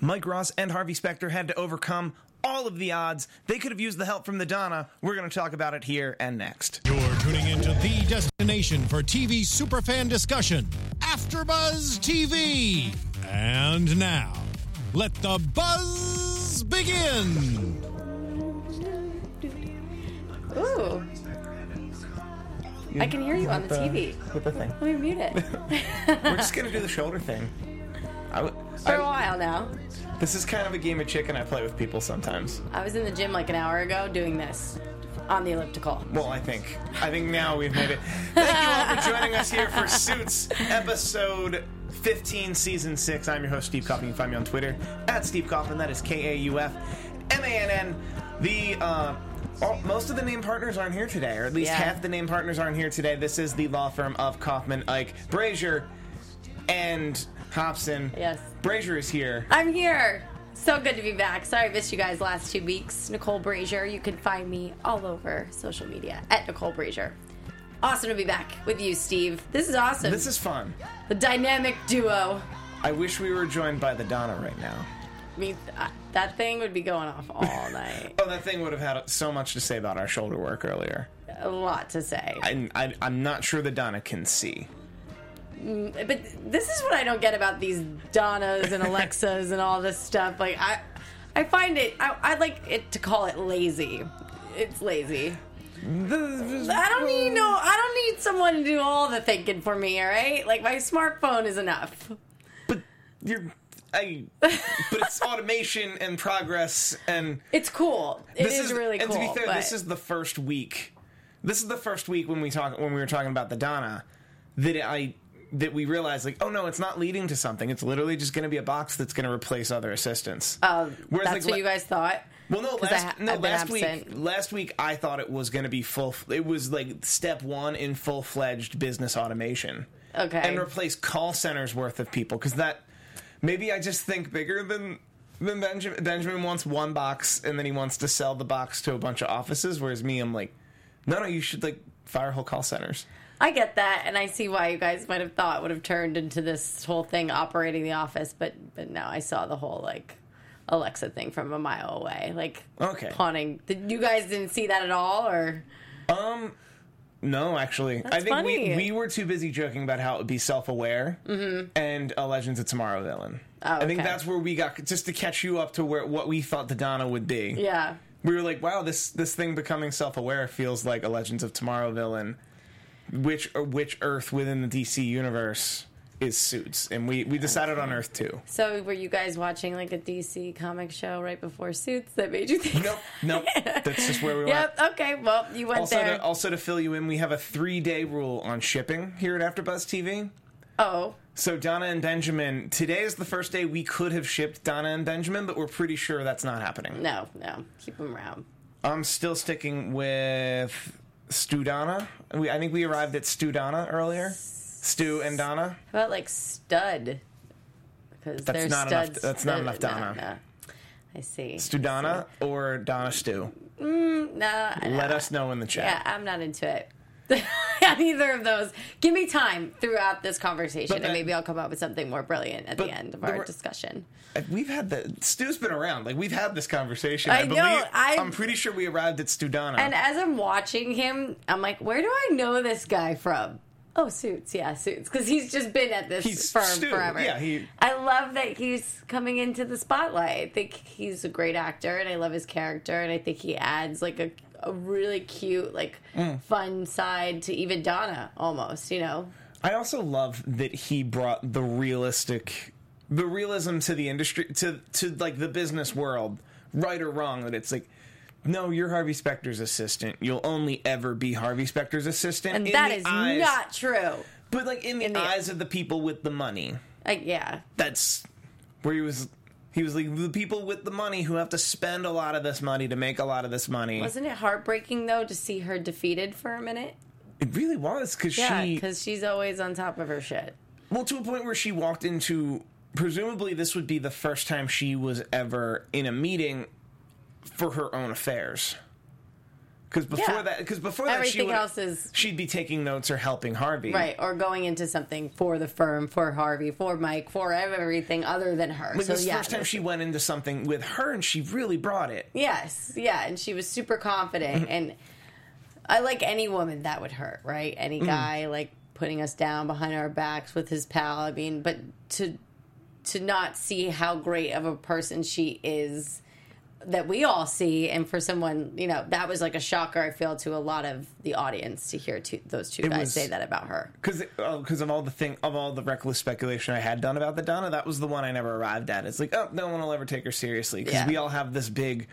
Mike Ross and Harvey Specter had to overcome all of the odds. They could have used the help from the Donna. We're going to talk about it here and next. You're tuning into the destination for TV superfan discussion, AfterBuzz TV. And now, let the buzz begin. Ooh. I can hear you on the TV. With the thing. Let me mute it. We're just going to do the shoulder thing. I w- For a while now. this is kind of a game of chicken I play with people sometimes. I was in the gym like an hour ago doing this on the elliptical. Well, I think. I think now we've made it. Thank you all for joining us here for Suits, episode 15, season 6. I'm your host, Steve Kaufman. You can find me on Twitter at Steve Kaufman. That is K A U F M A N N. The, uh, all, most of the name partners aren't here today, or at least Yeah. half the name partners aren't here today. This is the law firm of Kaufman, Ike, Brazier, and Hobson. Yes. Brazier is here. I'm here. So good to be back. Sorry I missed you guys last two weeks. Nicole Brazier. You can find me all over social media at Nicole Brazier. Awesome to be back with you, Steve. This is awesome. This is fun. the dynamic duo. I wish we were joined by the Donna right now. I mean, th- uh, that thing would be going off all night. Oh, that thing would have had so much to say about our shoulder work earlier. A lot to say. I, I, I'm not sure the Donna can see. Mm, but this is what I don't get about these Donnas and Alexas and all this stuff. Like I, I find it. I, I'd like it to call it lazy. It's lazy. I don't need no. I don't need someone to do all the thinking for me. All right, like my smartphone is enough. But you're. I, but it's automation and progress and It's cool. It this is, really and cool. And to be fair, but this is the first week. This is the first week when we talk when we were talking about the Donna that I that we realize like oh no it's not leading to something it's literally just going to be a box that's going to replace other assistants. uh, Whereas, that's like, what la- you guys thought. Well, no, last, ha- no, last week. Last week, I thought it was going to be full. It was like step one in full fledged business automation. Okay. and replace call centers worth of people because that maybe I just think bigger than than Benjamin. Benjamin wants one box and then he wants to sell the box to a bunch of offices, whereas me, I'm like, no, no, you should like fire whole call centers. I get that, and I see why you guys might have thought would have turned into this whole thing operating the office, but but now I saw the whole like Alexa thing from a mile away, like Okay. pawning. Did you guys didn't see that at all, or um. No, actually, I think we funny. we were too busy joking about how it would be self aware and a Legends of Tomorrow villain. Mm-hmm. Oh, I think that's where we got just to catch you up to where what we thought the Donna would be. yeah? we were like, wow, this this thing becoming self aware feels like a Legends of Tomorrow villain. Which uh, which Earth within the DC universe is Suits, and we we decided on Earth two. So were you guys watching like a DC comic show right before Suits that made you think? Nope, nope. That's just where we went. Yep. Okay. Well, you went Also there. to, also to fill you in, we have a three day rule on shipping here at AfterBuzz TV. oh, So Donna and Benjamin, today is the first day we could have shipped Donna and Benjamin, but we're pretty sure that's not happening. no, no. Keep them around. I'm still sticking with Stu Donna. We, I think we arrived at Studana earlier. Stu and Donna. How about like stud? Because That's there's not enough- studs. that's not enough no, Donna. no. I see. Stu Donna or Donna Stu. Mm, no, Let us know in the chat. Yeah. I'm not into it. Neither of those. Give me time throughout this conversation, that- and maybe I'll come up with something more brilliant at the end of our discussion. Uh, we've had the Stu's been around. Like we've had this conversation. I I, know, believe. I- I'm pretty sure we arrived at Stu Donna. And as I'm watching him, I'm like, where do I know this guy from? Oh, Suits, yeah, Suits, because he's just been at this He's firm Stu, forever. yeah, he- I love that he's coming into the spotlight. I think he's a great actor, and I love his character, and I think he adds like a, a really cute, like Mm. fun side to even Donna, almost. You know, I also love that he brought the realistic, the realism to the industry, to to like the business world, right or wrong. That it's like, no, you're Harvey Specter's assistant. You'll only ever be Harvey Specter's assistant. and that eyes- not true. But like in the, in the- eyes of the people with the money, Like, yeah, that's where he was. He was like the people with the money who have to spend a lot of this money to make a lot of this money. wasn't it heartbreaking though to see her defeated for a minute? it really was because Yeah, she because she's always on top of her shit. Well, to a point where she walked into. Presumably, this would be the first time she was ever in a meeting for her own affairs. Because before Yeah. that, because before that, she Everything would, else is- she'd be taking notes or helping Harvey. Right, or going into something for the firm, for Harvey, for Mike, for everything other than her. Like so this yeah, first time she went into something with her, and she really brought it. Yes, yeah, and she was super confident. Mm-hmm. and I like any woman that would hurt, right? Any Mm. guy like putting us down behind our backs with his pal. I mean, but to to not see how great of a person she is that we all see, and for someone, you know, that was like a shocker. I feel to a lot of the audience to hear two, those two It guys was- say that about her. because because oh, of all the thing of all the reckless speculation I had done about the Donna, that was the one I never arrived at. It's like, oh, no one will ever take her seriously because Yeah. we all have this big,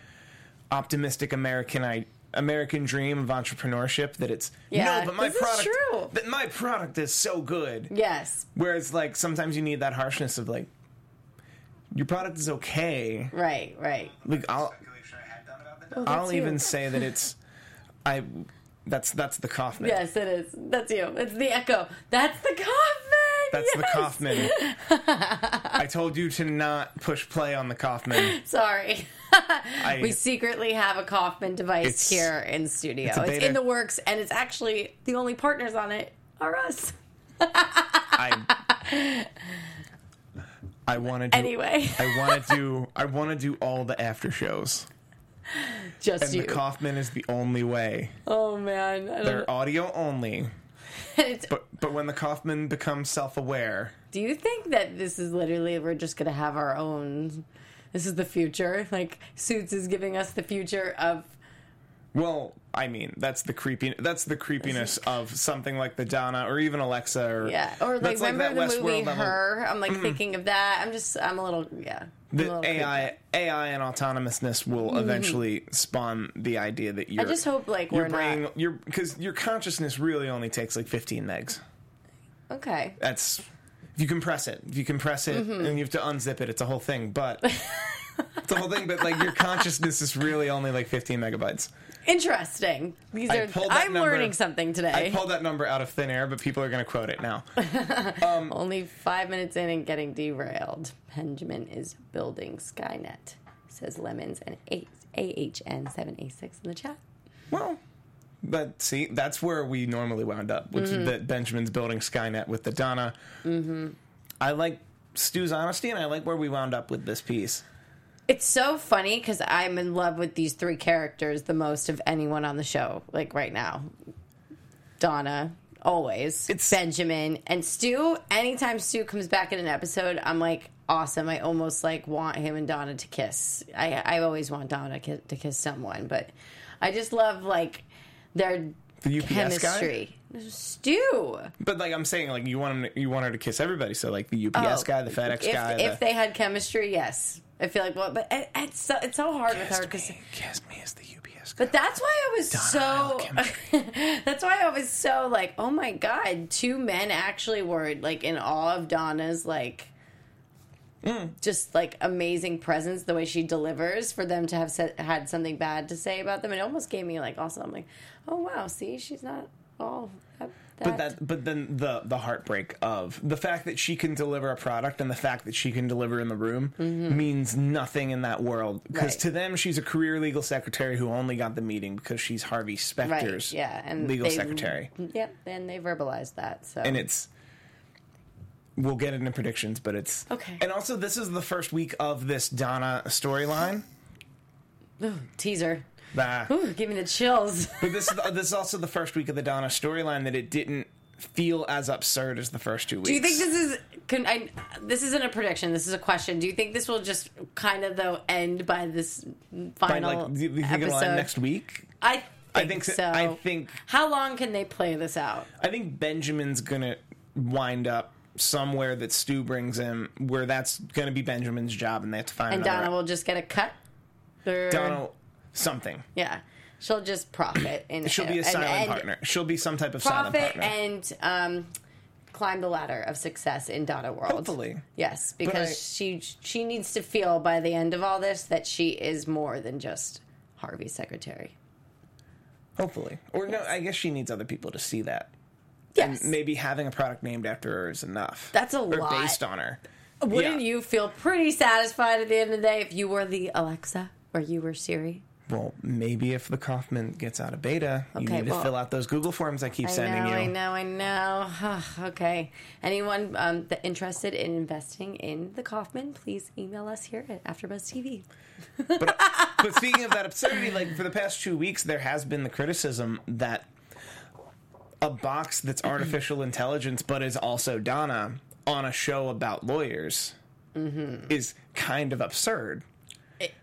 optimistic American I, American dream of entrepreneurship that it's Yeah, no, but my product, but my product is so good. Yes, Whereas like sometimes you need that harshness of like, your product is okay. right, right. Like I'll Oh, I'll that's you. even say that it's I. That's that's the Kaufman. Yes, it is. That's you. It's the echo. That's the Kaufman. That's the Kaufman. I told you to not push play on the Kaufman. Sorry. I, we secretly have a Kaufman device here in studio. it's It's, in the works, and it's actually the only partners on it are us. I, I want to do. Anyway, I want to do. I want to do all the after shows, just and you. the Kaufman is the only way. oh man, They're audio only. But but when the Kaufman becomes self-aware, do you think that this is literally we're just gonna have our own? This is the future. Like Suits is giving us the future of well, I mean that's the creepy. That's the creepiness of something like the Donna or even Alexa or yeah. Or like remember the Westworld movie level- Her? I'm like thinking of that. I'm just I'm a little yeah. I'm the little creeped out. AI AI and autonomousness will eventually spawn the idea that you're I just hope like your we're brain not your because your consciousness really only takes like 15 megs. okay. That's if you compress it. If you compress it Mm-hmm. and you have to unzip it, it's a whole thing. But it's a whole thing. But like your consciousness is really only like 15 megabytes. Interesting. These I are. I'm number- learning something today. I pulled that number out of thin air, but people are going to quote it now. Only five minutes in and getting derailed. Benjamin is building Skynet, says Lemons and a h n seven A- AHN seven eight six in the chat. Well, but see, that's where we normally wound up, which is that Benjamin's building Skynet with the Donna. Mm-hmm. I like Stu's honesty, and I like where we wound up with this piece. It's so funny because I'm in love with these three characters the most of anyone on the show, like right now. Donna, always. It's- Benjamin and Stu. Anytime Stu comes back in an episode, I'm like, awesome. I almost like want him and Donna to kiss. I I always want Donna ki- to kiss someone, but I just love like their The UPS guy? chemistry. Stu. But like I'm saying, like you want him, to, you want her to kiss everybody. So like the UPS Oh, guy, the FedEx if, guy. If the, they had chemistry, yes. I feel like well, but it, it's so it's so hard with her because. kiss me as the UPS guy. But that's why I was Donna so. that's why I was so like, oh my god, two men actually were like in awe of Donna's like, Mm. just like amazing presence, the way she delivers. For them to have said, had something bad to say about them, it almost gave me like also I'm like, oh wow, see, she's not all. That, But that, but then the the heartbreak of the fact that she can deliver a product and the fact that she can deliver in the room means nothing in that world because Mm-hmm. Right. to them she's a career legal secretary who only got the meeting because she's Harvey right, Specter's yeah, and legal they- secretary, Yep, and they verbalized that. So and it's. We'll get into predictions, but it's Okay. And also, this is the first week of this Donna storyline. teaser. Bah. Ooh, give me the chills. But this is this is also the first week of the Donna storyline that it didn't feel as absurd as the first two weeks. Do you think this is? Can I? This isn't a prediction. This is a question. Do you think this will just kind of though end by this By, final like, do you think it'll episode? end next week? I think, I think so. I think How long can they play this out? I think Benjamin's gonna wind up somewhere that Stu brings him, where that's gonna be Benjamin's job, and they have to find And Donna will just get a cut. Or, Donna something. yeah, she'll just profit and She'll be a and- silent and partner. She'll be some type of silent Profit partner. and um, climb the ladder of success in Donna world. Hopefully. yes, because I- she she needs to feel by the end of all this that she is more than just Harvey's secretary. Hopefully, or no, I guess she needs other people to see that. Yes, And maybe having a product named after her is enough. That's a or lot. based on her. Wouldn't Yeah. you feel pretty satisfied at the end of the day if you were the Alexa or you were Siri? Well, maybe if the Kaufman gets out of beta, you Okay, need to well- fill out those Google forms I keep I sending know, you. I know, I know. okay. Anyone um, that interested in investing in the Kaufman, please email us here at AfterBuzz TV. But, but speaking of that absurdity, like for the past two weeks, there has been the criticism that a box that's artificial intelligence but is also Donna on a show about lawyers is kind of absurd.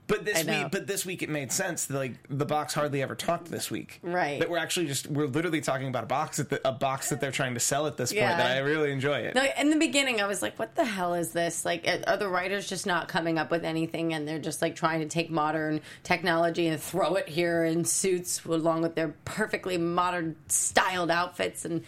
But this week, but this week it made sense. Like the box hardly ever talked this week, Right. That we're actually just we're literally talking about a box at the, a box that they're trying to sell at this point. Yeah. That I really enjoy it. No, in the beginning, I was like, "What the hell is this? Like, uh, are the writers just not coming up with anything, and they're just like trying to take modern technology and throw it here in suits along with their perfectly modern styled outfits and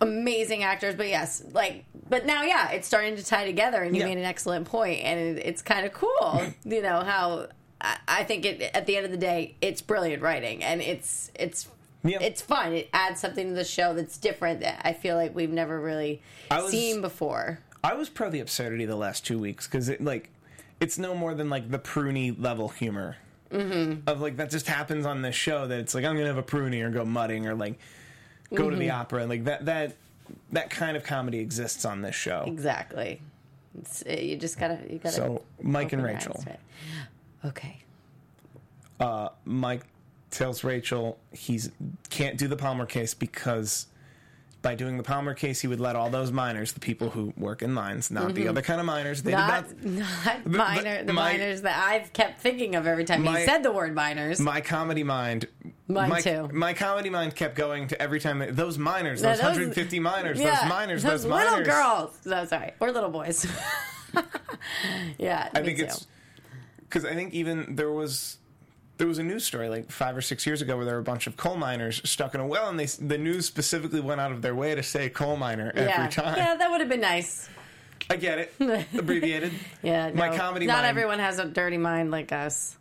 amazing actors?" But yes, like, but now, yeah, it's starting to tie together, and you Yeah. made an excellent point, and it, it's kind of cool, you know how. I I think it, at the end of the day, it's brilliant writing, and it's it's Yeah. it's fun. It adds something to the show that's different that I feel like we've never really was- seen before. I was pro the absurdity the last two weeks because it like it's no more than like the pruny level humor mm-hmm. of like that just happens on this show that it's like I'm gonna have a pruny or go mudding or like go to the mm-hmm. opera and like that that that kind of comedy exists on this show. Exactly. It's, uh, you just gotta you gotta. So Mike and Rachel, eyes to it. Okay. Uh, Mike tells Rachel he's can't do the Palmer case because by doing the Palmer case he would let all those miners, the people who work in mines, not the mm-hmm. other kind of miners, they Not did not not minor the miners that I've kept thinking of every time My- you said the word miners. my comedy mind Mine my, too. my comedy mind kept going to every time those miners No, those, 150 miners yeah, those miners those, those, little girls. No, sorry, or little boys. yeah, i think too. it's because i think even there was there was a news story like five or six years ago where there were a bunch of coal miners stuck in a well and they the news specifically went out of their way to say coal miner every yeah. time Yeah, that would have been nice. i get it abbreviated Yeah, my no, comedy Not mind everyone has a dirty mind like us.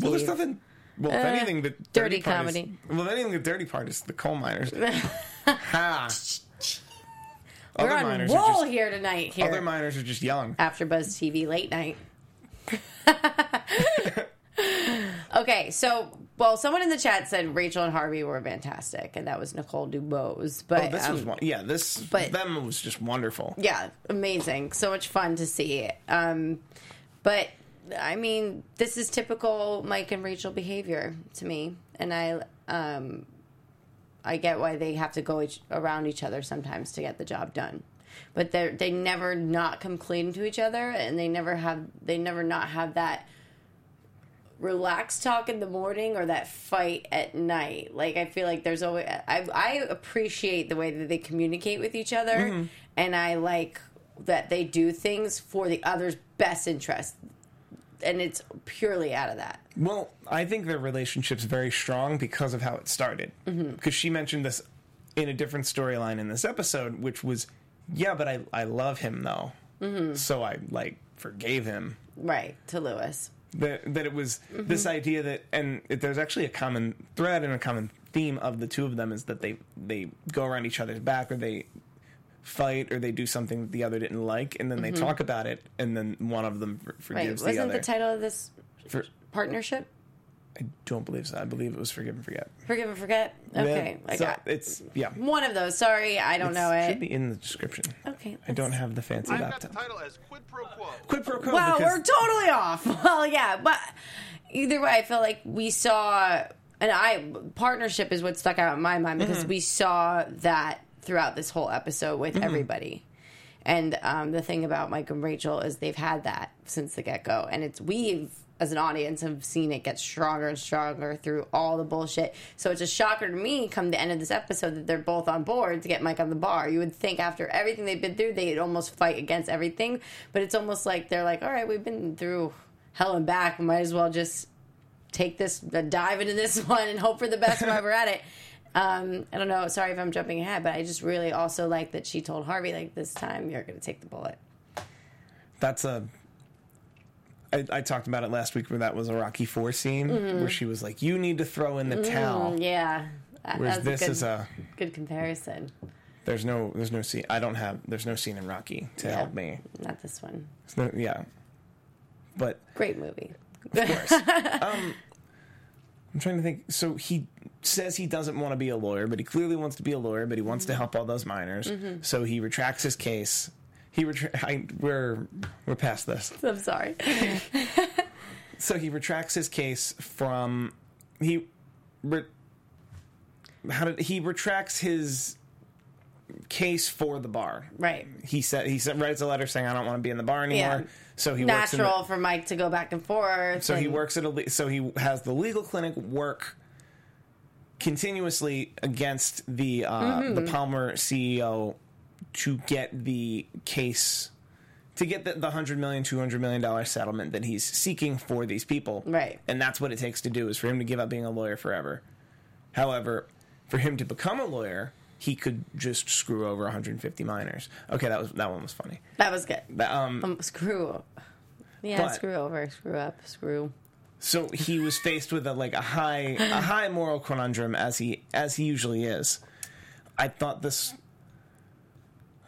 well there's nothing well, if Uh, anything, the dirty part is- comedy. well, if anything, the dirty part is the coal miners. ha. We're Other on miners roll just here tonight. Here, other miners are just young. after Buzz TV late night. okay, so well, someone in the chat said Rachel and Harvey were fantastic, and that was Nicole Dubose. But Oh, this um, was one, yeah. This but- them was just wonderful. yeah, amazing, so much fun to see. Um, but I mean, this is typical Mike and Rachel behavior to me, and I um, I get why they have to go each, around each other sometimes to get the job done. But they they never not come clean to each other, and they never have they never not have that relaxed talk in the morning or that fight at night. Like I feel like there's always I I appreciate the way that they communicate with each other, and I like that they do things for the other's best interest, and it's purely out of that. Well, I think their relationship's very strong because of how it started. Because Mm-hmm. she mentioned this in a different storyline in this episode, which was, yeah, but I I love him though, Mm-hmm. so I like forgave him. Right to Louis. That that it was Mm-hmm. this idea that, and it, there's actually a common thread and a common theme of the two of them is that they they go around each other's back or they fight or they do something that the other didn't like, and then they talk about it, and then one of them for- Mm-hmm. Right. forgives Wasn't the other. the title of this For- partnership? I don't believe so. I believe it was Forgive and Forget. Forgive and forget. Okay, Yeah, I so got it's yeah. one of those. Sorry, I don't know It it. should be in the description. Okay, I don't have the fancy I've got the title as Quid Pro Quo. Quid pro quo. Wow, because we're totally off. Well, yeah, but either way, I feel like we saw, and I partnership is what stuck out in my mind because Mm-hmm. we saw that throughout this whole episode with Mm-hmm. everybody. And um, the thing about Mike and Rachel is they've had that since the get go, and it's we've as an audience have seen it get stronger and stronger through all the bullshit. So it's a shocker to me come the end of this episode that they're both on board to get Mike on the bar. You would think after everything they've been through, they'd almost fight against everything, but it's almost like they're like, all right, we've been through hell and back. We might as well just take this, uh, dive into this one, and hope for the best while we're at it. Um, I don't know. Sorry if I'm jumping ahead, but I just really also like that she told Harvey like this time you're going to take the bullet. that's a. I, I talked about it last week where that was a Rocky Four scene where she was like, "You need to throw in the towel," Mm-hmm. Yeah, that, whereas this a good, is a. good comparison. There's no, there's no scene. I don't have. There's no scene in Rocky to Yeah. help me. Not this one. No- yeah, but Great movie. of course. um, I'm trying to think. So he says he doesn't want to be a lawyer, but he clearly wants to be a lawyer, but he wants to mm-hmm. help all those miners. Mm-hmm. So he retracts his case. He retra- I, we're we're past this. I'm sorry. So he retracts his case from he re, how did he retracts his case for the bar. Right. He said he said, writes a letter saying I don't want to be in the bar anymore. Yeah. So he works in the- Natural for Mike to go back and forth. So he works at a le- so he has the legal clinic work continuously against the uh, Mm-hmm. the Palmer CEO to get the case to get the, the 100 million 200 million dollar settlement that he's seeking for these people Right. and that's what it takes to do is for him to give up being a lawyer forever however for him to become a lawyer he could just screw over 150 miners okay that was that one was funny That was good. That, um, Um, screw. Yeah, But- screw over, screw up, screw. So he was faced with a like a high a high moral conundrum as he as he usually is. I thought this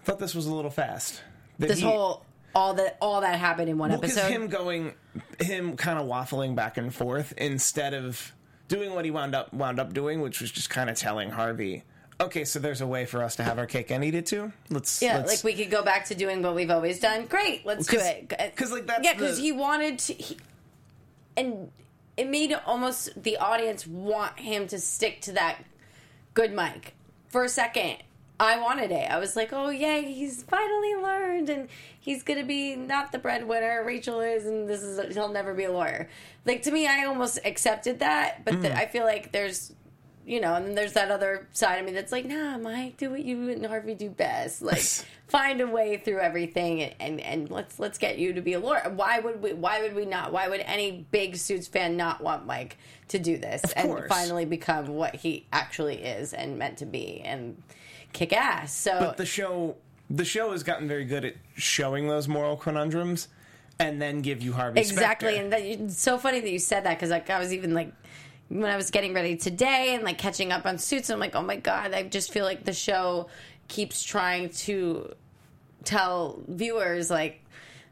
I thought this was a little fast. That This he- whole all that all that happened in one well, episode. him going him kind of waffling back and forth instead of doing what he wound up wound up doing, which was just kind of telling Harvey, okay, so there's a way for us to have our cake and eat it too. Let's yeah, let's, like we could go back to doing what we've always done. Great, let's do it. Because uh, like, that's yeah, because the- he wanted to, he, and it made almost the audience want him to stick to that good Mike for a second. I wanted it. I was like, oh yay, he's finally learned, and he's gonna be not the breadwinner. Rachel is, and this is he'll never be a lawyer. Like to me, I almost accepted that, but Mm. the, I feel like there's you know, and then there's that other side of me that's like, nah, Mike, do what you and Harvey do best. Like, find a way through everything, and, and and let's let's get you to be a lawyer. Why would we? Why would we not? Why would any big Suits fan not want Mike to do this and course. finally become what he actually is and meant to be and kick ass? So but the show the show has gotten very good at showing those moral conundrums and then give you Harvey exactly Specter. and that, it's so funny that you said that because like i was even like when i was getting ready today and like catching up on suits i'm like oh my god i just feel like the show keeps trying to tell viewers like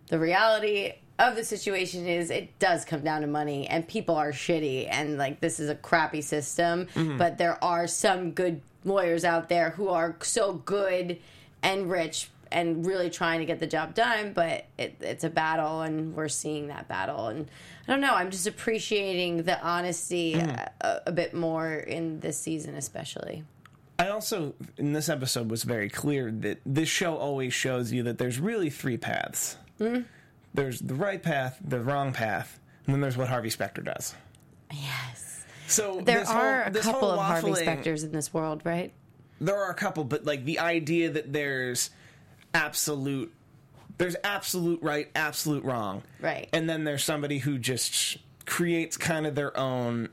the reality of the situation is it does come down to money and people are shitty and like this is a crappy system mm-hmm. but there are some good lawyers out there who are so good and rich and really trying to get the job done but it, it's a battle and we're seeing that battle. And i don't know i'm just appreciating the honesty a, a bit more in this season especially I also in this episode was very clear that this show always shows you that there's really three paths. Hmm? There's the right path, the wrong path, and then there's what Harvey Specter does. yes So there are whole, a couple of harvey specters in this world right There are a couple, but like the idea that there's absolute there's absolute right, absolute wrong. Right. And then there's somebody who just creates kind of their own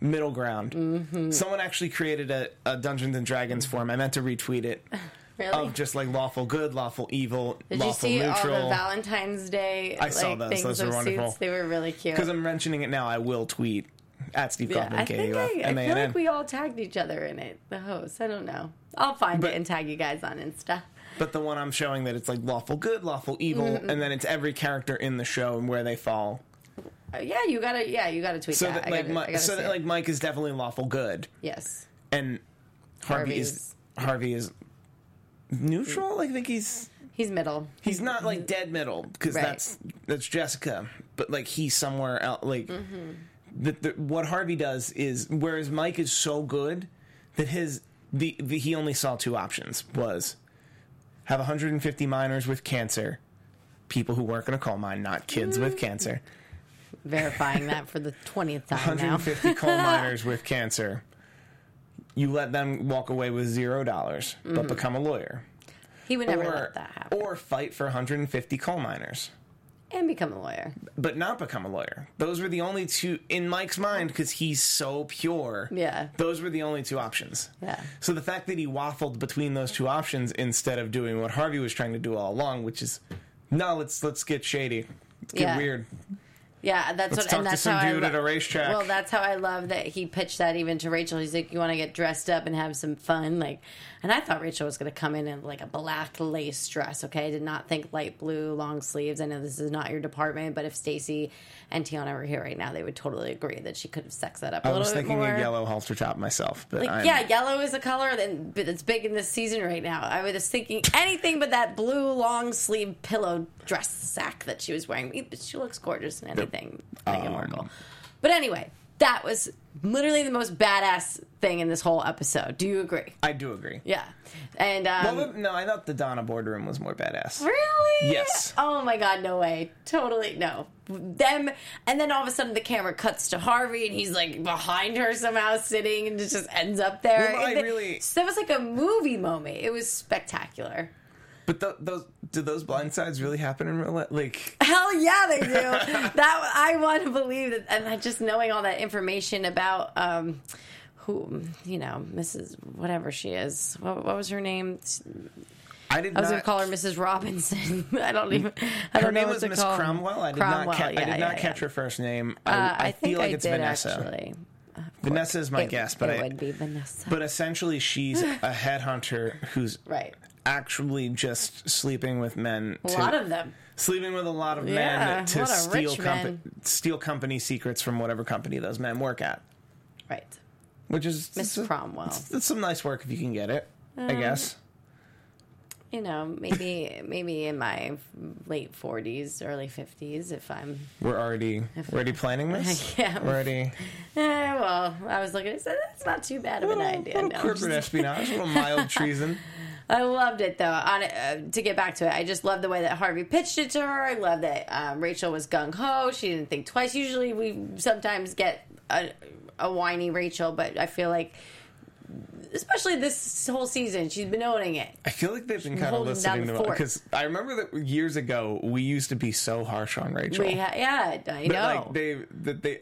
middle ground. Mm-hmm. Someone actually created a, a Dungeons and Dragons form. I meant to retweet it. really Of just like lawful good, lawful evil, Did you lawful see neutral. all the Valentine's Day I like, saw those. things Those of were wonderful. suits? They were really cute. Because I'm mentioning it now, I will tweet at Steve yeah, Kaufman, I think I, I feel like we all tagged each other in it. The hosts. I don't know. I'll find But- it and tag you guys on Insta. But the one I'm showing that it's like lawful good, lawful evil, Mm-hmm. and then it's every character in the show and where they fall. Uh, yeah, you gotta. Yeah, you gotta tweet So that. that like, gotta, so that like Mike is definitely lawful good, yes, and Harvey is Harvey is neutral. I think he's he's middle. he's not like dead middle because Right. that's that's Jessica, but like he's somewhere else. Like Mm-hmm. the, the, what Harvey does is whereas Mike is so good that his the, the he only saw two options was have 150 miners with cancer, people who work in a coal mine, not kids Mm. with cancer. Verifying that for the twentieth time now. 150 coal miners with cancer. You let them walk away with zero dollars, Mm-hmm. but become a lawyer, He would never or let that happen. or fight for 150 coal miners, and become a lawyer. but not become a lawyer. Those were the only two in Mike's mind because he's so pure. Yeah. those were the only two options. Yeah. So the fact that he waffled between those two options instead of doing what Harvey was trying to do all along, which is no, let's let's get shady, let's get Yeah. weird. Yeah, that's Let's what. and that's how dude I at a racetrack. Well, that's how I love that he pitched that even to Rachel. He's like, "You want to get dressed up and have some fun?" Like, And I thought Rachel was going to come in in like a black lace dress. Okay, I did not think light blue long sleeves. I know this is not your department, but if Stacy and Tiana were here right now, they would totally agree that she could have sexed that up a I little was thinking more. a yellow halter top myself, but Like I'm, yeah, yellow is a color that's big in this season right now. I was thinking anything but that blue long sleeve pillow dress sack that she was wearing. But she looks gorgeous in anything, Meghan Um, Markle. But anyway, that was literally the most badass thing in this whole episode. Do you agree? I do agree. Yeah. And um, Well, no, I thought the Donna boardroom was more badass. Really? Yes. Oh my god, no way. Totally no. Them and then all of a sudden the camera cuts to Harvey and he's like behind her somehow sitting and it just ends up there. Well, I And really- so that was like a movie moment. It was spectacular. But th- those do those blind sides really happen in real life? Like, Hell yeah, they do. that I want to believe that, and I just knowing all that information about um, who you know, Mrs. Whatever she is. What, what was her name? I did I was going to call her Mrs. Robinson. I don't even. I Her don't name was Miss. Cromwell. I did Cromwell, not. Ca- yeah, I did yeah, not yeah. catch her first name. I, Uh, I, I, feel like it's Vanessa. actually. Vanessa is my It- guess, but it I, would be Vanessa. but essentially she's a headhunter who's right. Actually just sleeping with men. A to, lot of them. sleeping with a lot of Yeah, men to steal compa- steal company secrets from whatever company those men work at. Right. Which is Miss it's, Cromwell. It's some nice work if you can get it. I Um, guess. You know, maybe maybe in my late forties, early fifties, if I'm. We're already we're already planning this. Yeah. We're already Eh, well, I was looking. I said that's not too bad of an little, idea. little No, corporate just- espionage, a little mild treason. I loved it though. On uh, to get back to it, I just love the way that Harvey pitched it to her. I love that um, Rachel was gung ho. She didn't think twice. Usually, we sometimes get a, a whiny Rachel, but I feel like, especially this whole season, she's been owning it. I feel like they've been kind of listening to because I remember that years ago we used to be so harsh on Rachel. We ha- yeah, I But know. like they that they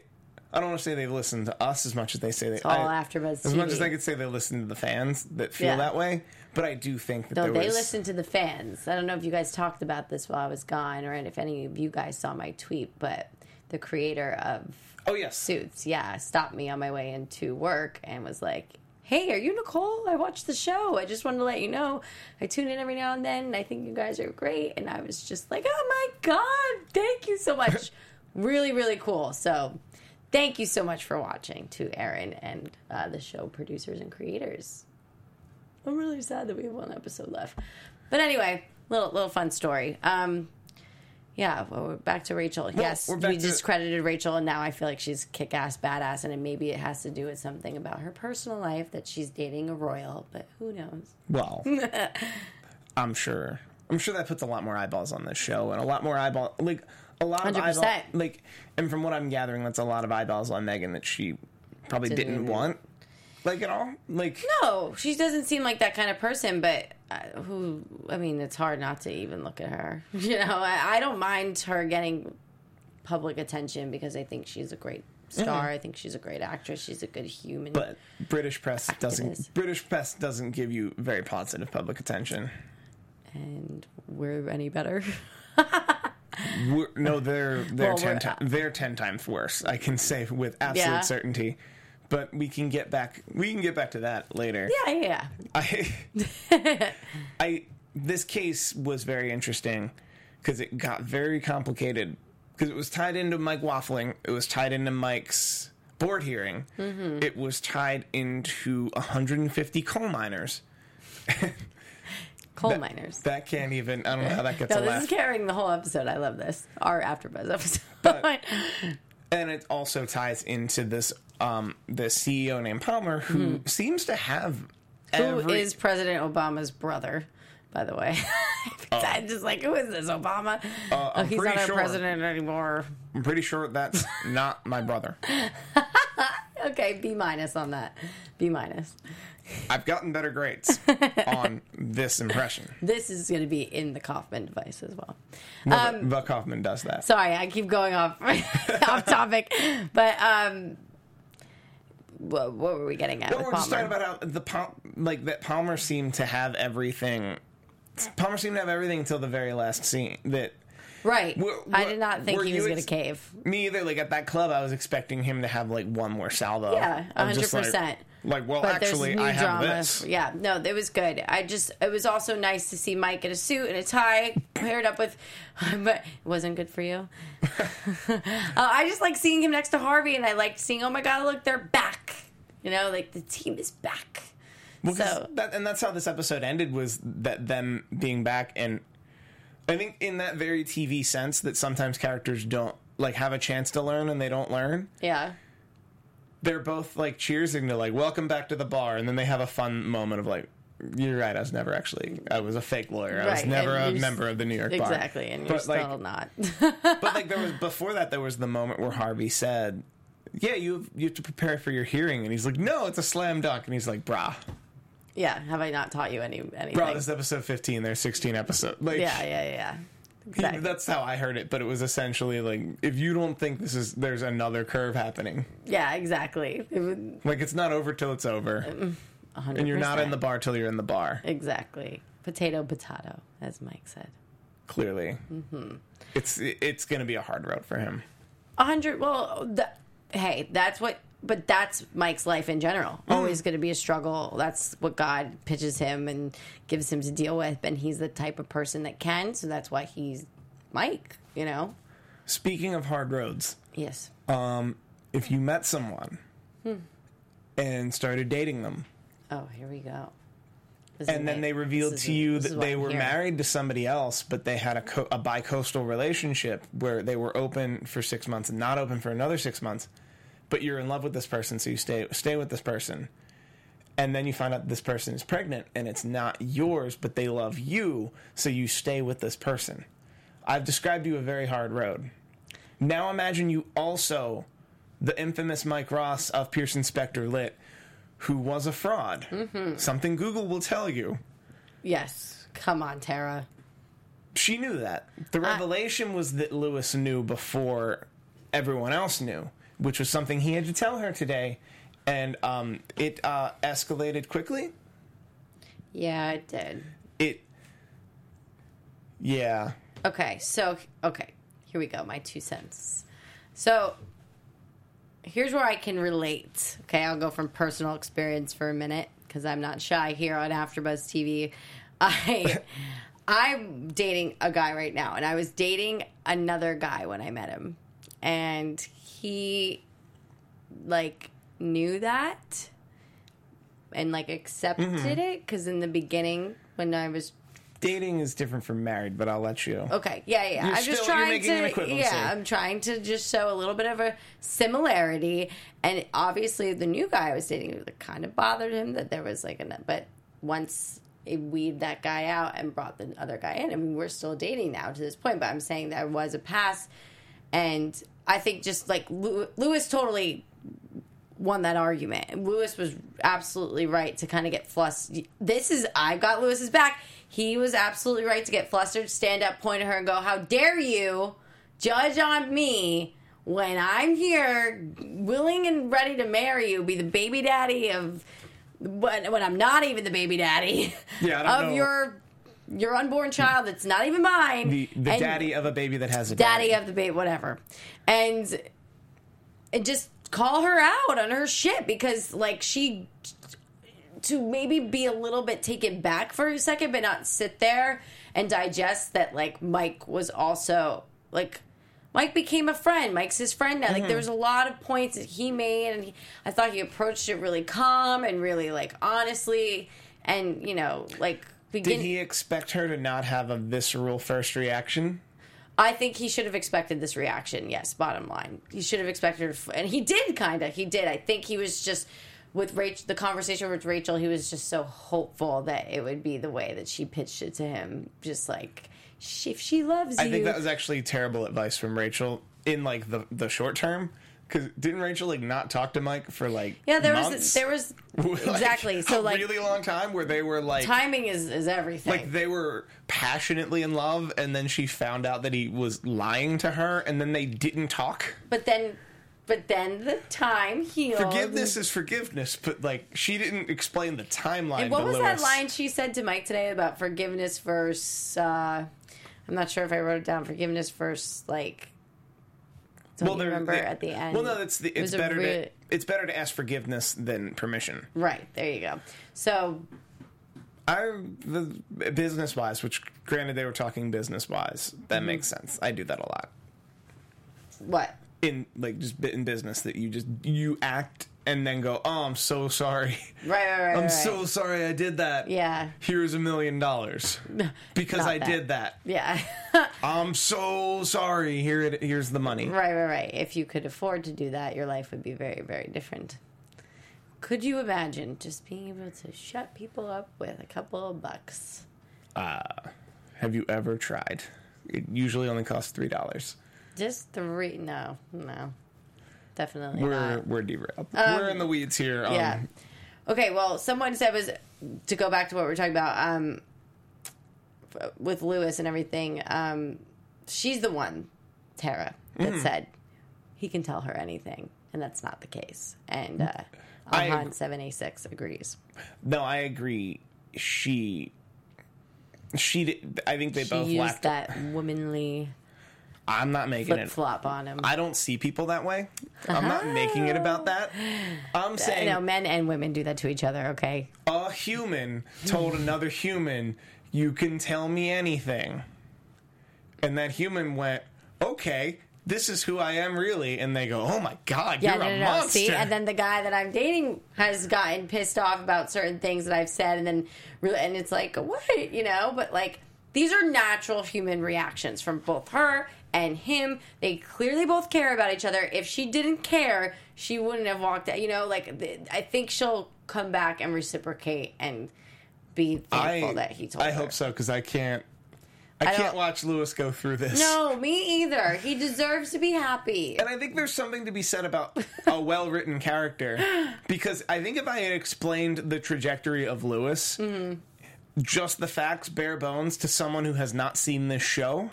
I don't want to say they listen to us as much as they say they all I- AfterBuzz As much as. I could say they listen to the fans that feel Yeah. that way, but I do think that there they was listen to the fans. I don't know if you guys talked about this while I was gone, or if any of you guys saw my tweet, but the creator of Oh yes. Suits, yeah, stopped me on my way into work and was like, "Hey, are you Nicole? I watched the show. I just wanted to let you know. I tune in every now and then. And I think you guys are great." And I was just like, "Oh my god, thank you so much. really, really cool." So, thank you so much for watching to Aaron and uh, the show producers and creators. I'm really sad that we have one episode left, but anyway, little little fun story. Um, yeah, well, we're back to Rachel. yes, we to- discredited Rachel, and now I feel like she's kick ass badass, and it, maybe it has to do with something about her personal life that she's dating a royal, but who knows? Well, I'm sure. I'm sure that puts a lot more eyeballs on this show and a lot more eyeball like a lot of 100%. eyeball like and from what I'm gathering that's a lot of eyeballs on Meghan that she probably Didn't didn't want like at all. Like No, she doesn't seem like that kind of person, but uh, who, I mean, it's hard not to even look at her. You know, I, I don't mind her getting public attention because I think she's a great star. I think she's a great actress. She's a good human. but British press Activist. doesn't British press doesn't give you very positive public attention. and we're any better. We're, no, they're they're Well, ten we're- times they're ten times worse. I can say with absolute Yeah. certainty. But we can get back. We can get back to that later. yeah, yeah. I, I this case was very interesting because it got very complicated because it was tied into Mike waffling. It was tied into Mike's board hearing. Mm-hmm. It was tied into 150 coal miners. Coal miners. That can't even. I don't know how that gets No, this laugh. is carrying the whole episode. I love this. Our AfterBuzz episode. But- and it also ties into this um this CEO named Palmer who seems to have. Every, is President Obama's brother, by the way? I'm just like, who is this, Obama? oh, I'm he's not our sure. president anymore. I'm pretty sure that's not my brother. Okay, B minus on that. B minus. I've gotten better grades on this impression. This is going to be in the Kaufman device as well. Well, Um, the, the Kaufman does that. Sorry, I keep going off off topic, but um, what, what were we getting at No, we're just talking about how the Pal- like that Palmer seemed to have everything. Palmer seemed to have everything until the very last scene. That Right. Were- I did not think he was going to cave. Me either. Like at that club, I was expecting him to have like one more salvo. Yeah, of just, like- 100%. Like, well, But actually, I have drama. this. Yeah, no, it was good. I just, it was also nice to see Mike in a suit and a tie, paired up with, but it wasn't good for you. uh, I just like seeing him next to Harvey, and I like seeing, oh my god, look, they're back. You know, like the team is back. Well, So- that, and that's how this episode ended was that them being back and I think in that very TV sense that sometimes characters don't like have a chance to learn and they don't learn. Yeah, They're both like cheersing to like welcome back to the bar and then they have a fun moment of like you're right, I was never actually I was a fake lawyer. I was Right, never and a you're member of the New York bar. exactly, and you're But, like, still not. but like there was before that there was the moment where Harvey said yeah, you have, you have to prepare for your hearing, and he's like, "No, it's a slam dunk," and he's like, "Brah, yeah, have I not taught you any anything? bro, this is episode fifteen. There's sixteen episodes. Like, yeah, yeah, yeah. Exactly. That's how I heard it, but it was essentially like if you don't think this is there's another curve happening, yeah, exactly. It would- like it's not over till it's over, 100%. and you're not in the bar till you're in the bar. Exactly. Potato, potato, as Mike said. Clearly, Mm-hmm. it's it's going to be a hard road for him. A hundred. Well, th- hey, that's what. But that's Mike's life in general. Always going to be a struggle. That's what God pitches him and gives him to deal with, and he's the type of person that can. So that's why he's Mike. You know. Speaking of hard roads, Yes. if you met someone Hmm. and started dating them, Oh, here we go. This and then my- they revealed to you that they were here. married to somebody else, but they had a, co- a bi-coastal relationship where they were open for six months and not open for another six months. But you're in love with this person, so you stay stay with this person, and then you find out this person is pregnant and it's not yours, but they love you, so you stay with this person. I've described you a very hard road. Now imagine you also, the infamous Mike Ross of Pearson Specter Litt, who was a fraud. Mm-hmm. Something Google will tell you. Yes. Come on, Tara. She knew that. The revelation was that Louis knew before everyone else knew, which was something he had to tell her today. And um, it uh, escalated quickly. Yeah, it did. It. Yeah. Okay, so okay, here we go. My two cents. So here's where I can relate. Okay, I'll go from personal experience for a minute because I'm not shy here on AfterBuzz TV. I I'm dating a guy right now, and I was dating another guy when I met him, and he like knew that and like accepted Mm-hmm. it because in the beginning when I was Dating is different from married, but I'll let you. Okay, yeah, yeah. You're I'm just still- you're trying to, yeah, I'm trying to just show a little bit of a similarity. And obviously, the new guy I was dating it kind of bothered him that there was like a, but once it weeded that guy out and brought the other guy in, I mean, we're still dating now to this point. But I'm saying there was a past, and I think just like Louis totally won that argument. Louis was absolutely right to kind of get flustered. This is I've got Louis's back. He was absolutely right to get flustered, stand up, point at her, and go, "How dare you judge on me when I'm here, willing and ready to marry you, be the baby daddy of when when I'm not even the baby daddy Yeah, of know. your your unborn child. That's not even mine, The, the daddy of a baby that has a daddy of the baby, whatever, and and just call her out on her shit because like she to maybe be a little bit taken back for a second, but not sit there and digest that like Mike was also like Mike became a friend. Mike's his friend now. Like mm-hmm. there was a lot of points that he made, and he, I thought he approached it really calm and really like honestly, and you know like begin. Did he expect her to not have a visceral first reaction? I think he should have expected this reaction. Yes, bottom line, he should have expected, and he did kind of. He did. I think he was just with Rachel. The conversation with Rachel, he was just so hopeful that it would be the way that she pitched it to him. Just like she, if she loves I you, I think that was actually terrible advice from Rachel in like the the short term. Because didn't Rachel like not talk to Mike for like yeah. There months? was there was Like, exactly. So a like really long time where they were like timing is is everything. like they were passionately in love, and then she found out that he was lying to her, and then they didn't talk. but then, but then the time healed. Forgiveness is forgiveness, but like she didn't explain the timeline. And what was Louis. that line she said to Mike today about forgiveness versus uh, I'm not sure if I wrote it down. Forgiveness first, like. You they're- remember they- at the end? Well, no, it's the, it's a better re- to it's better to ask forgiveness than permission. Right there, you go. So I the business wise, which granted they were talking business wise, that Mm-hmm. makes sense. I do that a lot what? in like just in business that you just you act and then go, oh, I'm so sorry. Right, right, right. I'm right. so sorry I did that. Yeah. Here's a million dollars because Not I that. did that. Yeah. I'm so sorry. Here it here's the money. Right, right, right. If you could afford to do that, your life would be very, very different. Could you imagine just being able to shut people up with a couple of bucks? Uh, Have you ever tried? It usually only costs three dollars. Just three? No, no, definitely We're not. we're derailed. we're in the weeds here. Um, Yeah. Okay. Well, someone said was to go back to what we we're talking about um, f- with Louis and everything. Um, she's the one, Tara, that Mm-hmm. said he can tell her anything, and that's not the case. And uh, I- Alhan seven a six agrees. No, I agree. She, she. Did, I think they She both used lacked. that womanly I'm not making flip it. flop on him. I don't see people that way. I'm not ah. making it about that. I'm saying no. men and women do that to each other. Okay. a human told another human, "You can tell me anything," and that human went, "Okay." This is who I am really, and they go, "Oh my god, Yeah, you're no, a no, no. monster!" See, and then the guy that I'm dating has gotten pissed off about certain things that I've said, and then really, and it's like, what, you know? But like, these are natural human reactions from both her and him. They clearly both care about each other. If she didn't care, she wouldn't have walked out. You know, like th- I think she'll come back and reciprocate and be thankful I, that he told her. I her. hope so because I can't. I, I can't watch Louis go through this. No, me either. He deserves to be happy. And I think there's something to be said about a well written character. Because I think if I had explained the trajectory of Louis, Mm-hmm. just the facts, bare bones, to someone who has not seen this show,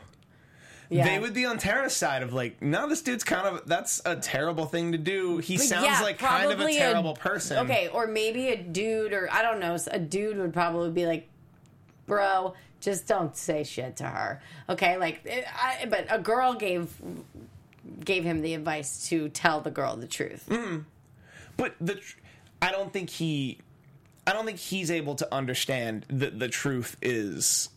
Yeah. they would be on Tara's side of like, no, this dude's kind of, that's a terrible thing to do. He But sounds yeah, like kind of a terrible person. Okay, or maybe a dude, or I don't know, a dude would probably be like, "Bro, just don't say shit to her." Okay, like, it, I, but a girl gave gave him the advice to tell the girl the truth. Mm-hmm. But the, I don't think he, I don't think he's able to understand that the truth is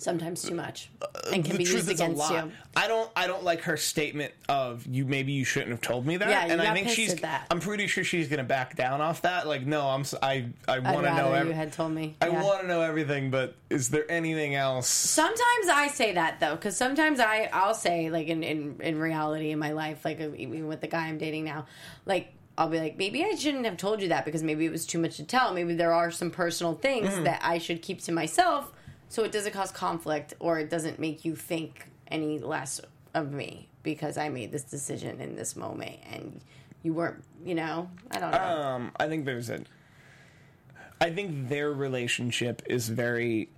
Sometimes too much, and can Uh, the be truth used is a against lot. you. I don't. I don't like her statement of you. Maybe you shouldn't have told me that. Yeah, you and I think she's. at that. I'm pretty sure she's going to back down off that. Like, no, I'm. I. I want to know. Every, you had told me. I Yeah. want to know everything, but is there anything else? Sometimes I say that though, because sometimes I I'll say like in, in in reality in my life, like even with the guy I'm dating now, like I'll be like maybe I shouldn't have told you that because maybe it was too much to tell. Maybe there are some personal things Mm-hmm. that I should keep to myself, so it doesn't cause conflict or it doesn't make you think any less of me because I made this decision in this moment and you weren't. You know, I don't know. Um, I think there's a. I think their relationship is very,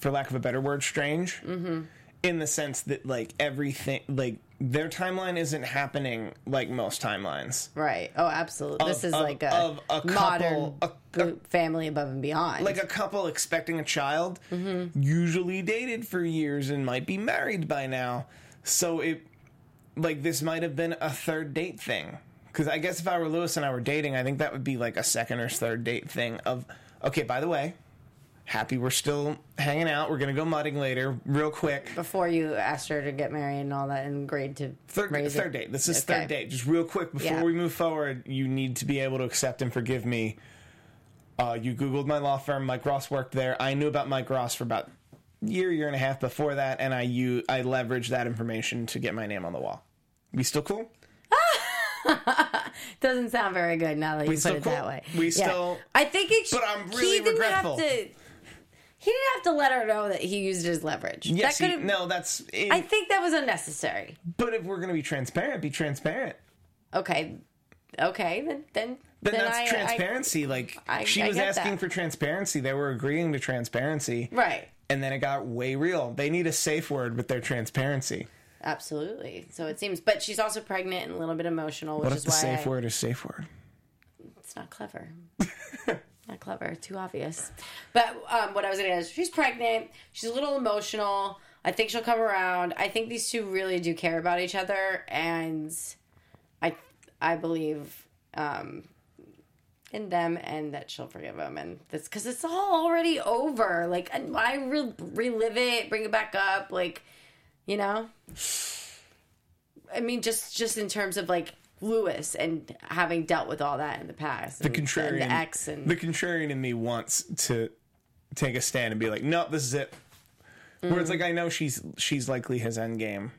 for lack of a better word, strange. Mm-hmm. In the sense that like everything, like their timeline isn't happening like most timelines. right? Oh, absolutely. This is of- like a, of a modern couple- a- bo- family above and beyond. like a couple expecting a child Mm-hmm. usually dated for years and might be married by now so it like this might have been a third date thing because i guess if i were louis and i were dating i think that would be like a second or third date thing of okay by the way happy we're still hanging out we're gonna go mudding later real quick before you asked her to get married and all that and agreed to Third, raise third it. date. This is Okay. third date. Just real quick before Yeah. we move forward, you need to be able to accept and forgive me. Uh, you Googled my law firm. Mike Ross worked there. I knew about Mike Ross for about year, year and a half before that, and I u- I leveraged that information to get my name on the wall. We still cool? Doesn't sound very good now that you still put it cool? that way. We Yeah. still- I think it. But I'm really he didn't regretful. Have to, he didn't have to let her know that he used his leverage. Yes. that he- no, that's. In, I think that was unnecessary. but if we're gonna be transparent, be transparent. Okay, okay, then then Then, then that's I, transparency. like I- she I was asking that. for transparency. They were agreeing to transparency, right. and then it got way real. They need a safe word with their transparency. Absolutely. So it seems, but she's also pregnant and a little bit emotional, which What is if the why safe I- word is safe word? it's not clever. not clever, too obvious. But um, what I was to is she's pregnant. She's a little emotional. I think she'll come around. I think these two really do care about each other, and I I believe um, in them and that she'll forgive him and this because it's all already over. Like why re- relive it, bring it back up, like you know. I mean, just just in terms of like Louis and having dealt with all that in the past, The contrarian, and the ex, and the contrarian in me wants to take a stand and be like, "No, this is it." Where Mm. it's like, I know she's she's likely his end game.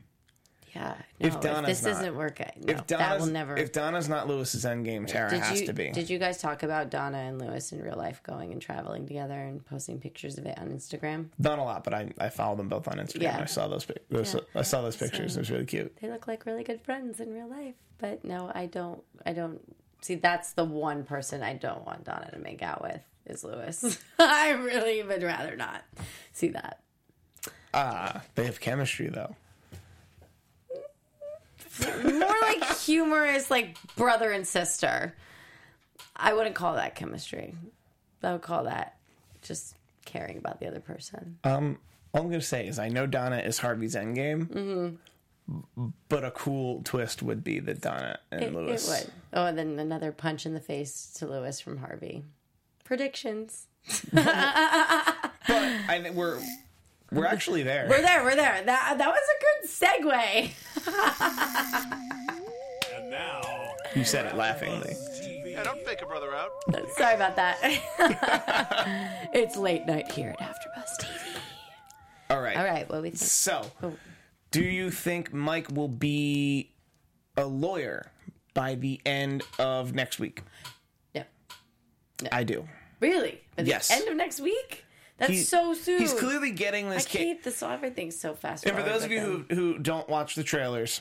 Yeah. No, If if, Donna's this not- isn't working, no, if that Donna's will never. if Donna's not Louis's end game, Tara did has you to be. did you guys talk about Donna and Louis in real life going and traveling together and posting pictures of it on Instagram? Not a lot, but I, I follow them both on Instagram. Yeah. I saw those, those I saw those pictures. So- it was really cute. They look like really good friends in real life, but no, I don't. I don't see. That's the one person I don't want Donna to make out with is Louis. I really would rather not see that. Ah, they have chemistry though. More like humorous, like brother and sister. I wouldn't call that chemistry. I would call that just caring about the other person. Um, all I'm gonna say is I know Donna is Harvey's end game, Mm-hmm. but a cool twist would be that Donna and It, it would. Oh, and then another punch in the face to Louis from Harvey. Predictions. But I think we're we're actually there. We're there. We're there. That that was a good segue. And now, you said it laughingly. Yeah, don't fake a brother out. Sorry about that. it's late night here at AfterBuzz TV. All right. All right, what we think? So, Oh. do you think Mike will be a lawyer by the end of next week? No, I do. really? By the Yes. End of next week? That's He- so soon. He's clearly getting this. I case. hate this. Everything's so fast. And for those of you them. who, who don't watch the trailers,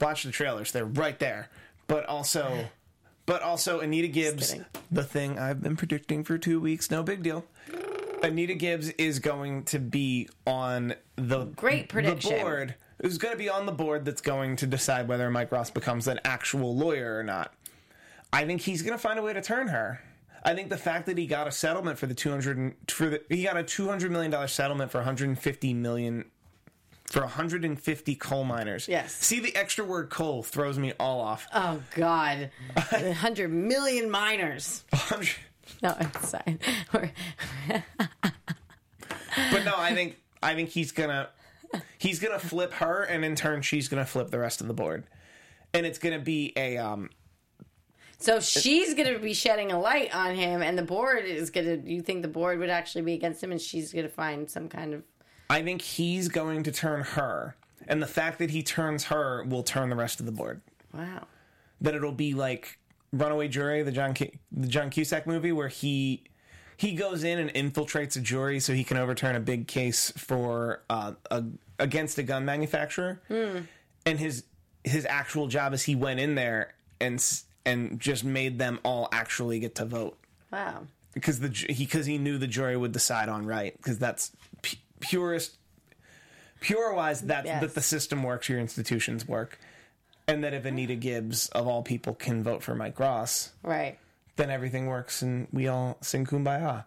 watch the trailers. They're right there. But also, but also Anita Gibbs, the thing I've been predicting for two weeks. No big deal. Anita Gibbs is going to be on the Great prediction. The board is going to be on the board that's going to decide whether Mike Ross becomes an actual lawyer or not. I think he's going to find a way to turn her. I think the fact that he got a settlement for the two hundred for the he got a two hundred million dollar settlement for one hundred and fifty million for 150 coal miners. Yes. See the extra word coal throws me all off. Oh God, hundred million miners. 100 No, I'm We're- but no, I think I think he's gonna he's gonna flip her, and in turn, she's gonna flip the rest of the board, and it's gonna be a um. So she's going to be shedding a light on him, and the board is going to. You think the board would actually be against him, and she's going to find some kind of. I think he's going to turn her, and the fact that he turns her will turn the rest of the board. Wow. That it'll be like Runaway Jury, the John Cu- the John Cusack movie, where he he goes in and infiltrates a jury so he can overturn a big case for uh, a, against a gun manufacturer, and his his actual job is he went in there and and just made them all actually get to vote Wow. because the ju- he because he knew the jury would decide on right because that's pu- purest pure wise that Yes. that the system works your institutions work and that if Anita Gibbs of all people can vote for Mike Ross Right. then everything works and we all sing kumbaya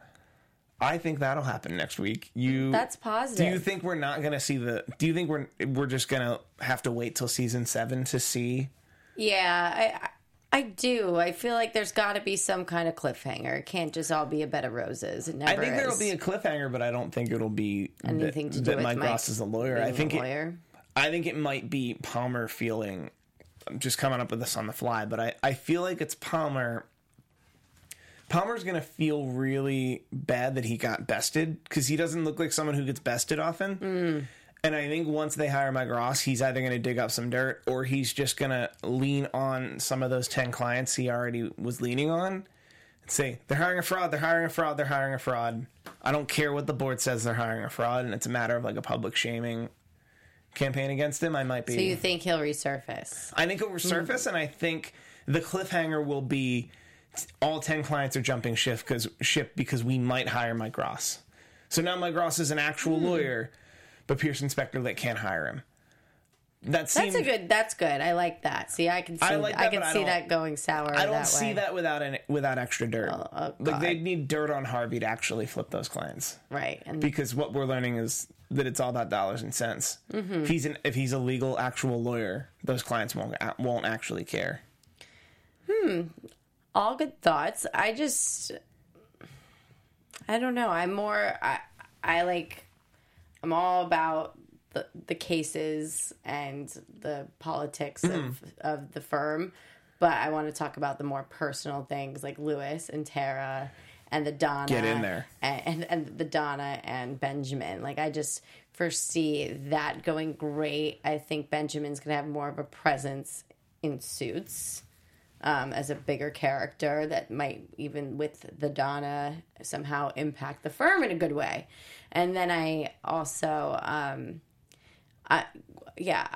I think that'll happen next week. You That's positive Do you think we're not going to see the Do you think we're we're just going to have to wait till season 7 to see Yeah, I, I I do. I feel like there's got to be some kind of cliffhanger. It can't just all be a bed of roses. It never I think there'll be a cliffhanger, but I don't think it'll be Anything that, to do that with Mike Ross is a lawyer. I think it. I think it might be Palmer feeling. I'm just coming up with this on the fly, but I, I feel like it's Palmer. Palmer's gonna feel really bad that he got bested because he doesn't look like someone who gets bested often. Mm. And I think once they hire Mike Ross, he's either going to dig up some dirt or he's just going to lean on some of those 10 clients he already was leaning on and say, they're hiring a fraud, they're hiring a fraud, they're hiring a fraud. I don't care what the board says they're hiring a fraud, and it's a matter of like a public shaming campaign against him. I might be. So you think he'll resurface? I think he'll hmm. resurface, and I think the cliffhanger will be all 10 clients are jumping ship because ship because we might hire Mike Ross. So now Mike Ross is an actual hmm. lawyer, but Pearson Specter that can't hire him. that seemed. That's a good. That's good. I like that. See, I can see. I I, like that, can but I see that going sour. I don't that see way. that without an, without extra dirt. Oh, oh, like they need dirt on Harvey to actually flip those clients, right. And because what we're learning is that it's all about dollars and cents. Mm-hmm. If he's an if he's a legal actual lawyer, those clients won't won't actually care. Hmm. All good thoughts. I just, I don't know. I'm more. I I like. I'm all about the the cases and the politics Mm. of of the firm, but I want to talk about the more personal things like Louis and Tara and the Donna. Get in there. and, and and the Donna and Benjamin. Like I just foresee that going great. I think Benjamin's gonna have more of a presence in suits um, as a bigger character that might even with the Donna somehow impact the firm in a good way. And then I also, um, I yeah,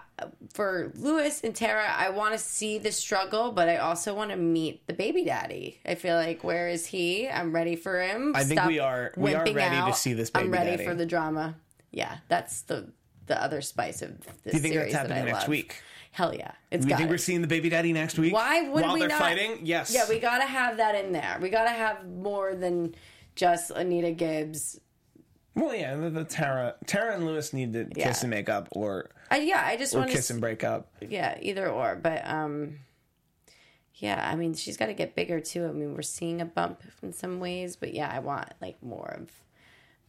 for Louis and Tara, I want to see the struggle, but I also want to meet the baby daddy. I feel like where is he? I'm ready for him. I think we are- we are ready to see this baby. I'm ready daddy. for the drama. Yeah, that's the the other spice of this Do you think series that's that happening I next love. week? Hell yeah, it's Do you think it. we're seeing the baby daddy next week? Why would While we While they're not? fighting? Yes. Yeah, we gotta have that in there. We gotta have more than just Anita Gibbs. Well, yeah, the, the Tara, Tara and Louis need to kiss and make up, or I, yeah, I just or want kiss and break up. Yeah, either or. But um, yeah, I mean, she's got to get bigger too. I mean, we're seeing a bump in some ways, but yeah, I want like more of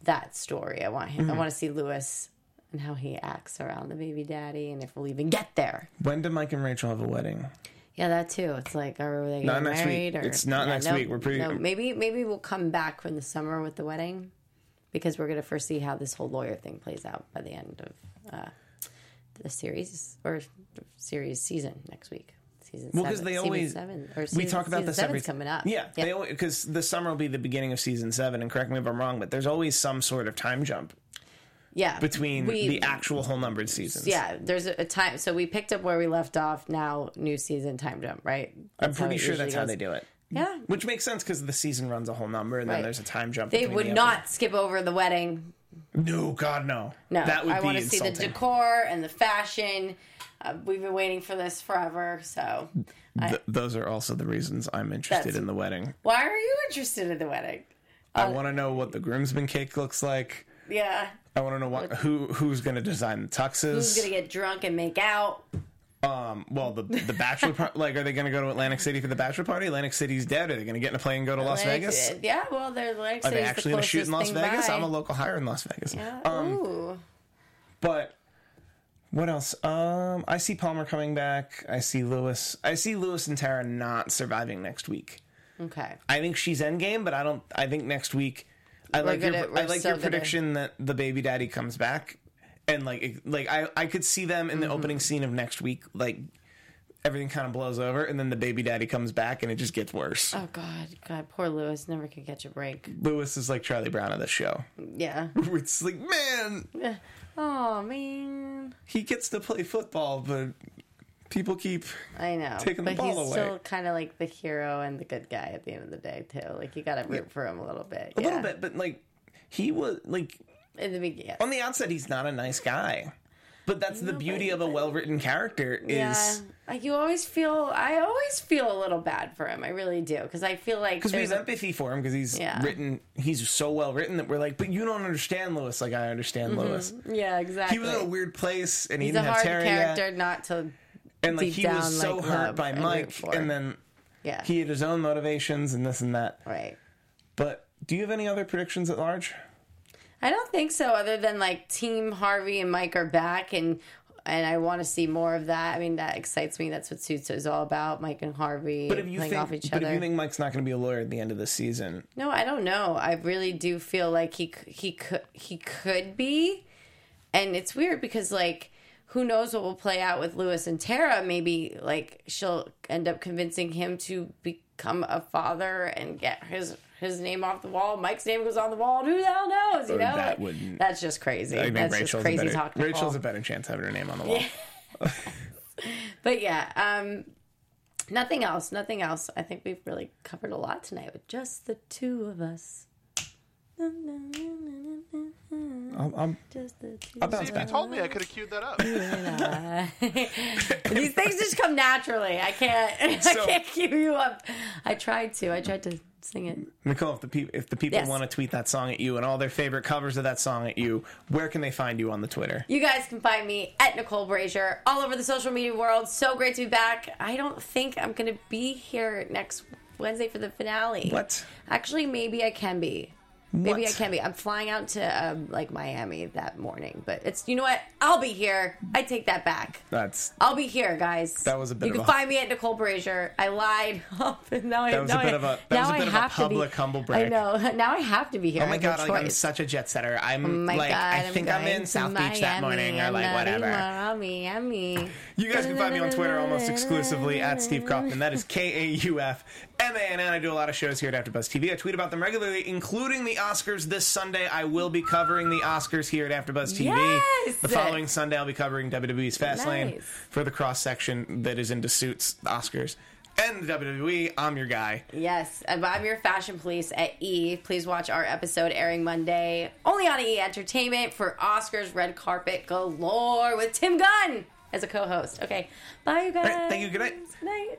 that story. I want him. Mm-hmm. I want to see Louis and how he acts around the baby daddy, and if we'll even get there. When do Mike and Rachel have a wedding? Yeah, that too. It's like, are they Not getting next week. married? Or, It's not Yeah, next no, week. We're pretty- No, maybe maybe we'll come back from the summer with the wedding, because we're gonna first see how this whole lawyer thing plays out by the end of uh, the series or series season next week. Season Well, because they season always seven, or we talk about season this every coming up. Yeah, they always because the summer will be the beginning of season seven. And correct me if I'm wrong, but there's always some sort of time jump yeah. between We- the actual whole numbered seasons. yeah, there's a, a time. So we picked up where we left off. Now, new season time jump, right? I'm pretty sure that's how they do it. Yeah, Which makes sense because the season runs a whole number, and then there's a time jump. they would the not skip over the wedding. No, God, no. No, that would I be want to see the decor and the fashion. Uh, we've been waiting for this forever. So, Th- those are also the reasons I'm interested in the wedding. why are you interested in the wedding? I want to know what the groomsman cake looks like. Yeah, I want to know what who who's going to design the tuxes. who's gonna get drunk and make out? Um, well, the the bachelor par- like, are they going to go to Atlantic City for the bachelor party? Atlantic City's dead. Are they going to get in a plane and go to Las Like, Vegas? Yeah, well, they're like Are they actually going to shoot in Las Vegas? I'm a local hire in Las Vegas. Yeah. Um, Ooh. but what else? Um, I see Palmer coming back. I see Louis. I see Louis and Tara not surviving next week. Okay. I think she's endgame, but I don't. I think next week. I like gonna- your, we're I like so your gonna- prediction that the baby daddy comes back, and like like I I could see them in the Mm-hmm. opening scene of next week, like everything kind of blows over, and then the baby daddy comes back, and it just gets worse. Oh God, God, poor Louis never could catch a break. Louis is like Charlie Brown of the show. Yeah. It's like man, Oh man, he gets to play football, but people keep I know. Taking the but ball he's away. still kind of like the hero and the good guy at the end of the day too. Like you got to root for him a little bit. a yeah. little bit, but like he was like In the beginning. on the outset, he's not a nice guy. But that's the beauty of a well-written character is Yeah, like you always feel. I always feel a little bad for him. I really do because I feel like because we have a- empathy for him because he's Yeah. written he's so well written that we're like but you don't understand louis like i understand mm-hmm. louis yeah, exactly. he was in a weird place and he He's a didn't have hard Tara character yet, not to. and like deep he down, was so like, hurt love by and root mike for. and then Yeah. he had his own motivations and this and that right. but do you have any other predictions at large I don't think so. Other than like Team Harvey and Mike are back, and and I want to see more of that. I mean, that excites me. That's what Suits is all about. Mike and Harvey but if you playing think off each but other. if you think mike's not going to be a lawyer at the end of the season No, I don't know. I really do feel like he he could he could be, and it's weird because like who knows what will play out with Louis and Tara? Maybe like she'll end up convincing him to become a father and get his his name off the wall. Mike's name goes on the wall. And who the hell knows? You know, that Like, wouldn't- That's just crazy. i think That's rachel's, just crazy a better, talk. rachel's a better chance having her name on the wall But yeah, um, nothing else. Nothing else. I think we've really covered a lot tonight with just the two of us. I'll, I'll, Just the two I'll bounce See, if you told me, I could have queued that up. These things just come naturally. I can't. So- I can't keep you up. I tried to. I tried to sing it. Nicole, if the people if the people Yes. want to tweet that song at you and all their favorite covers of that song at you, where can they find you on the Twitter? You guys can find me at Nicole Brazier all over the social media world. So great to be back. I don't think I'm going to be here next Wednesday for the finale. What? Actually, maybe I can be. Maybe What? I can be. I'm flying out to um, like Miami that morning, but it's you know what? I'll be here. I take that back. That's I'll be here, guys. That was a bit You can a- find me at Nicole Brazier. I lied. now I, That was a bit I- of a- that now was a I bit of a have to be- public humble brag. I know. Now I have to be here. oh I my no god, like I'm such a jet setter. I'm Oh like God, I I'm think I'm in to South Beach that morning or I'm like whatever. in Miami. You guys can find me on Twitter almost exclusively at Steve Kaufmann. That is K A U F M A N N. I do a lot of shows here at AfterBuzz TV. I tweet about them regularly, including the Oscars. This Sunday, I will be covering the Oscars here at AfterBuzz TV. Yes! The following Sunday, I'll be covering WWE's Fastlane Nice. for the cross section that is into suits, Oscars, and the WWE. I'm your guy. Yes, I'm your fashion police at E. Please watch our episode airing Monday only on E Entertainment for Oscars Red Carpet Galore with Tim Gunn as a co-host. Okay, bye you guys. Right, thank you. Good night. Good night.